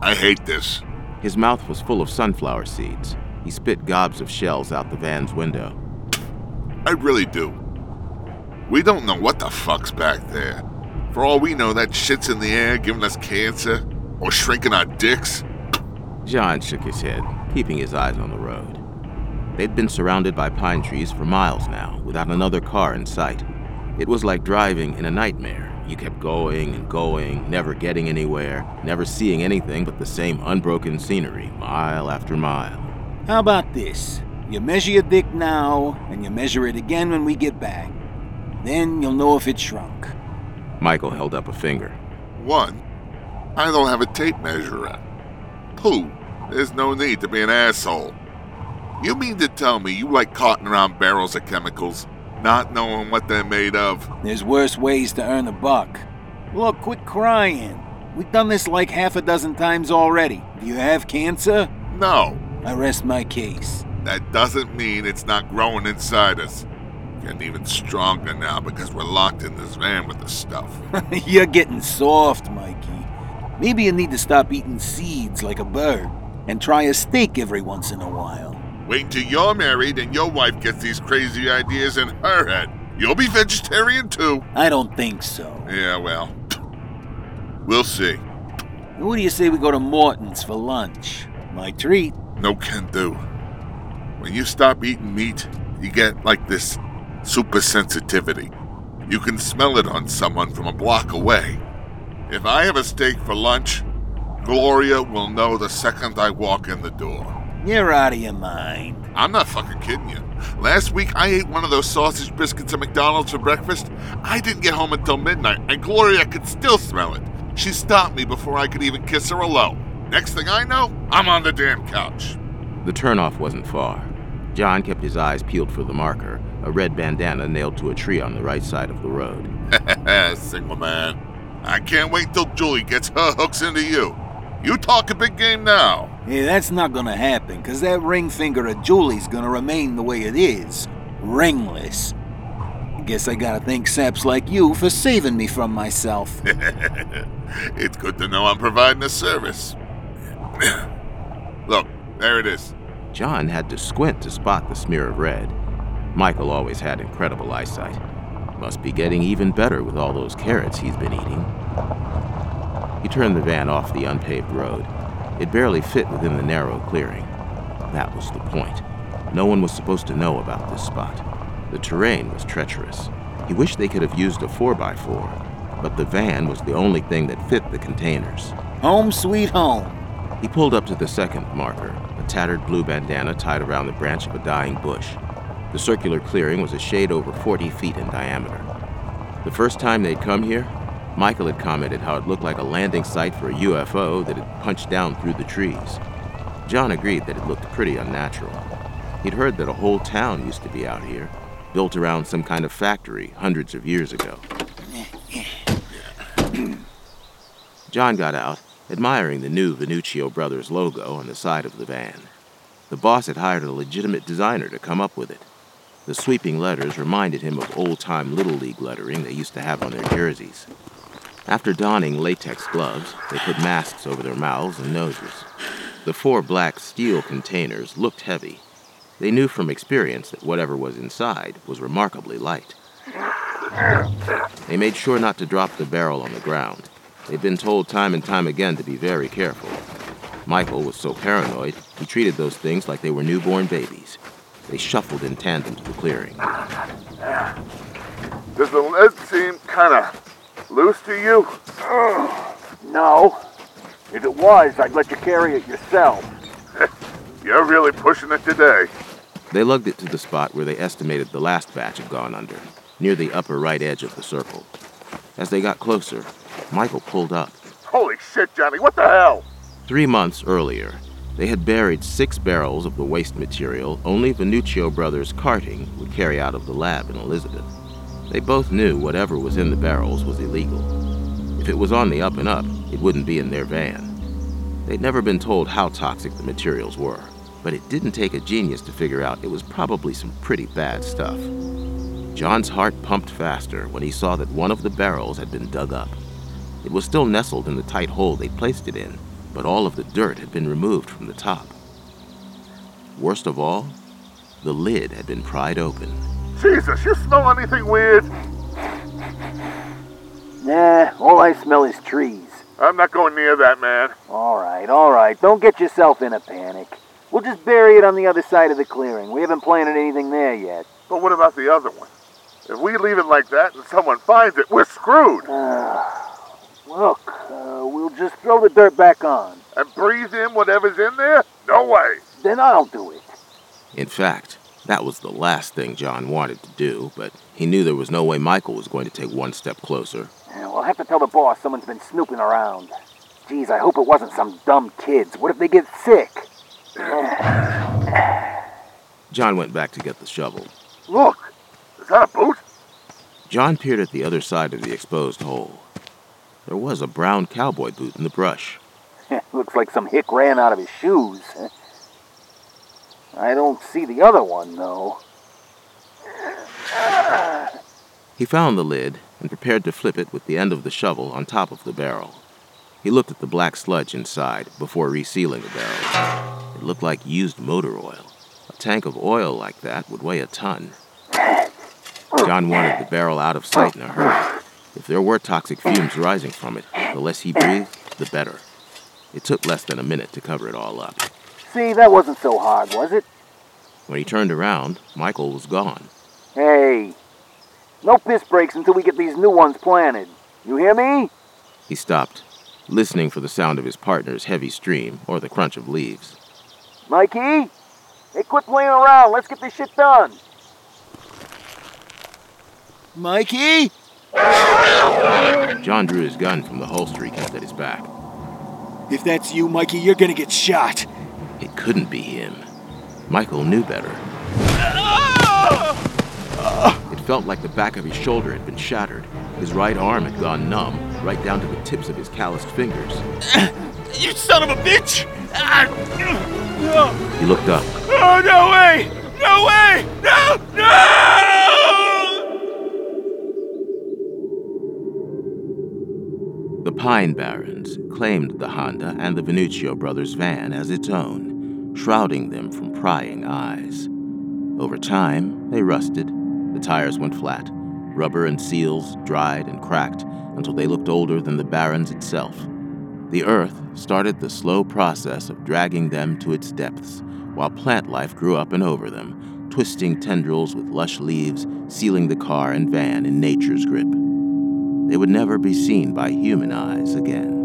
I hate this. His mouth was full of sunflower seeds. He spit gobs of shells out the van's window. I really do. We don't know what the fuck's back there. For all we know, that shit's in the air giving us cancer or shrinking our dicks. John shook his head, keeping his eyes on the road. They'd been surrounded by pine trees for miles now, without another car in sight. It was like driving in a nightmare. You kept going and going, never getting anywhere, never seeing anything but the same unbroken scenery, mile after mile. How about this? You measure your dick now, and you measure it again when we get back. Then you'll know if it shrunk. Michael held up a finger. One, I don't have a tape measure. Two, there's no need to be an asshole. You mean to tell me you like carting around barrels of chemicals, not knowing what they're made of? There's worse ways to earn a buck. Look, quit crying. We've done this like half a dozen times already. Do you have cancer? No. I rest my case. That doesn't mean it's not growing inside us. Getting even stronger now because we're locked in this van with the stuff. You're getting soft, Mikey. Maybe you need to stop eating seeds like a bird and try a steak every once in a while. Wait until you're married and your wife gets these crazy ideas in her head. You'll be vegetarian too. I don't think so. Yeah, well, we'll see. What do you say we go to Morton's for lunch? My treat. No can do. When you stop eating meat, you get like this super sensitivity. You can smell it on someone from a block away. If I have a steak for lunch, Gloria will know the second I walk in the door. You're out of your mind. I'm not fucking kidding you. Last week I ate one of those sausage biscuits at McDonald's for breakfast. I didn't get home until midnight, and Gloria could still smell it. She stopped me before I could even kiss her hello. Next thing I know, I'm on the damn couch. The turnoff wasn't far. John kept his eyes peeled for the marker, a red bandana nailed to a tree on the right side of the road. Single man. I can't wait till Julie gets her hooks into you. You talk a big game now. Yeah, that's not gonna happen, because that ring finger of Julie's gonna remain the way it is ringless. Guess I gotta thank saps like you for saving me from myself. it's good to know I'm providing a service. Look, there it is. John had to squint to spot the smear of red. Michael always had incredible eyesight. Must be getting even better with all those carrots he's been eating. He turned the van off the unpaved road. It barely fit within the narrow clearing. That was the point. No one was supposed to know about this spot. The terrain was treacherous. He wished they could have used a 4x4, but the van was the only thing that fit the containers. Home sweet home. He pulled up to the second marker, a tattered blue bandana tied around the branch of a dying bush. The circular clearing was a shade over 40 feet in diameter. The first time they'd come here, Michael had commented how it looked like a landing site for a UFO that had punched down through the trees. John agreed that it looked pretty unnatural. He'd heard that a whole town used to be out here, built around some kind of factory hundreds of years ago. John got out, admiring the new Venuccio Brothers logo on the side of the van. The boss had hired a legitimate designer to come up with it. The sweeping letters reminded him of old time Little League lettering they used to have on their jerseys. After donning latex gloves, they put masks over their mouths and noses. The four black steel containers looked heavy. They knew from experience that whatever was inside was remarkably light. They made sure not to drop the barrel on the ground. They'd been told time and time again to be very careful. Michael was so paranoid, he treated those things like they were newborn babies. They shuffled in tandem to the clearing. Does the lead seem kind of loose to you? No. If it was, I'd let you carry it yourself. You're really pushing it today. They lugged it to the spot where they estimated the last batch had gone under, near the upper right edge of the circle. As they got closer, Michael pulled up. Holy shit, Johnny, what the hell? Three months earlier, they had buried six barrels of the waste material only Venuccio Brothers carting would carry out of the lab in Elizabeth. They both knew whatever was in the barrels was illegal. If it was on the up and up, it wouldn't be in their van. They'd never been told how toxic the materials were, but it didn't take a genius to figure out it was probably some pretty bad stuff. John's heart pumped faster when he saw that one of the barrels had been dug up. It was still nestled in the tight hole they'd placed it in, but all of the dirt had been removed from the top. Worst of all, the lid had been pried open. Jesus, you smell anything weird? Nah, all I smell is trees. I'm not going near that, man. All right, all right. Don't get yourself in a panic. We'll just bury it on the other side of the clearing. We haven't planted anything there yet. But what about the other one? If we leave it like that and someone finds it, we're screwed. Uh, look, uh, we'll just throw the dirt back on. And breathe in whatever's in there? No way. Then I'll do it. In fact, that was the last thing John wanted to do, but he knew there was no way Michael was going to take one step closer. Yeah, we'll have to tell the boss someone's been snooping around. Geez, I hope it wasn't some dumb kids. What if they get sick? John went back to get the shovel. Look, is that a boot? John peered at the other side of the exposed hole. There was a brown cowboy boot in the brush. Looks like some hick ran out of his shoes. I don't see the other one, though. He found the lid and prepared to flip it with the end of the shovel on top of the barrel. He looked at the black sludge inside before resealing the barrel. It looked like used motor oil. A tank of oil like that would weigh a ton. John wanted the barrel out of sight in a hurry. If there were toxic fumes rising from it, the less he breathed, the better. It took less than a minute to cover it all up. See, that wasn't so hard, was it? When he turned around, Michael was gone. Hey, no piss breaks until we get these new ones planted. You hear me? He stopped, listening for the sound of his partner's heavy stream or the crunch of leaves. Mikey? Hey, quit playing around. Let's get this shit done. Mikey? John drew his gun from the holster he kept at his back. If that's you, Mikey, you're gonna get shot. Couldn't be him. Michael knew better. It felt like the back of his shoulder had been shattered. His right arm had gone numb, right down to the tips of his calloused fingers. You son of a bitch! He looked up. Oh, no way! No way! No! No! The Pine Barrens claimed the Honda and the Venuccio brothers' van as its own, shrouding them from prying eyes. Over time, they rusted. The tires went flat. Rubber and seals dried and cracked until they looked older than the Barrens itself. The earth started the slow process of dragging them to its depths, while plant life grew up and over them, twisting tendrils with lush leaves, sealing the car and van in nature's grip. They would never be seen by human eyes again.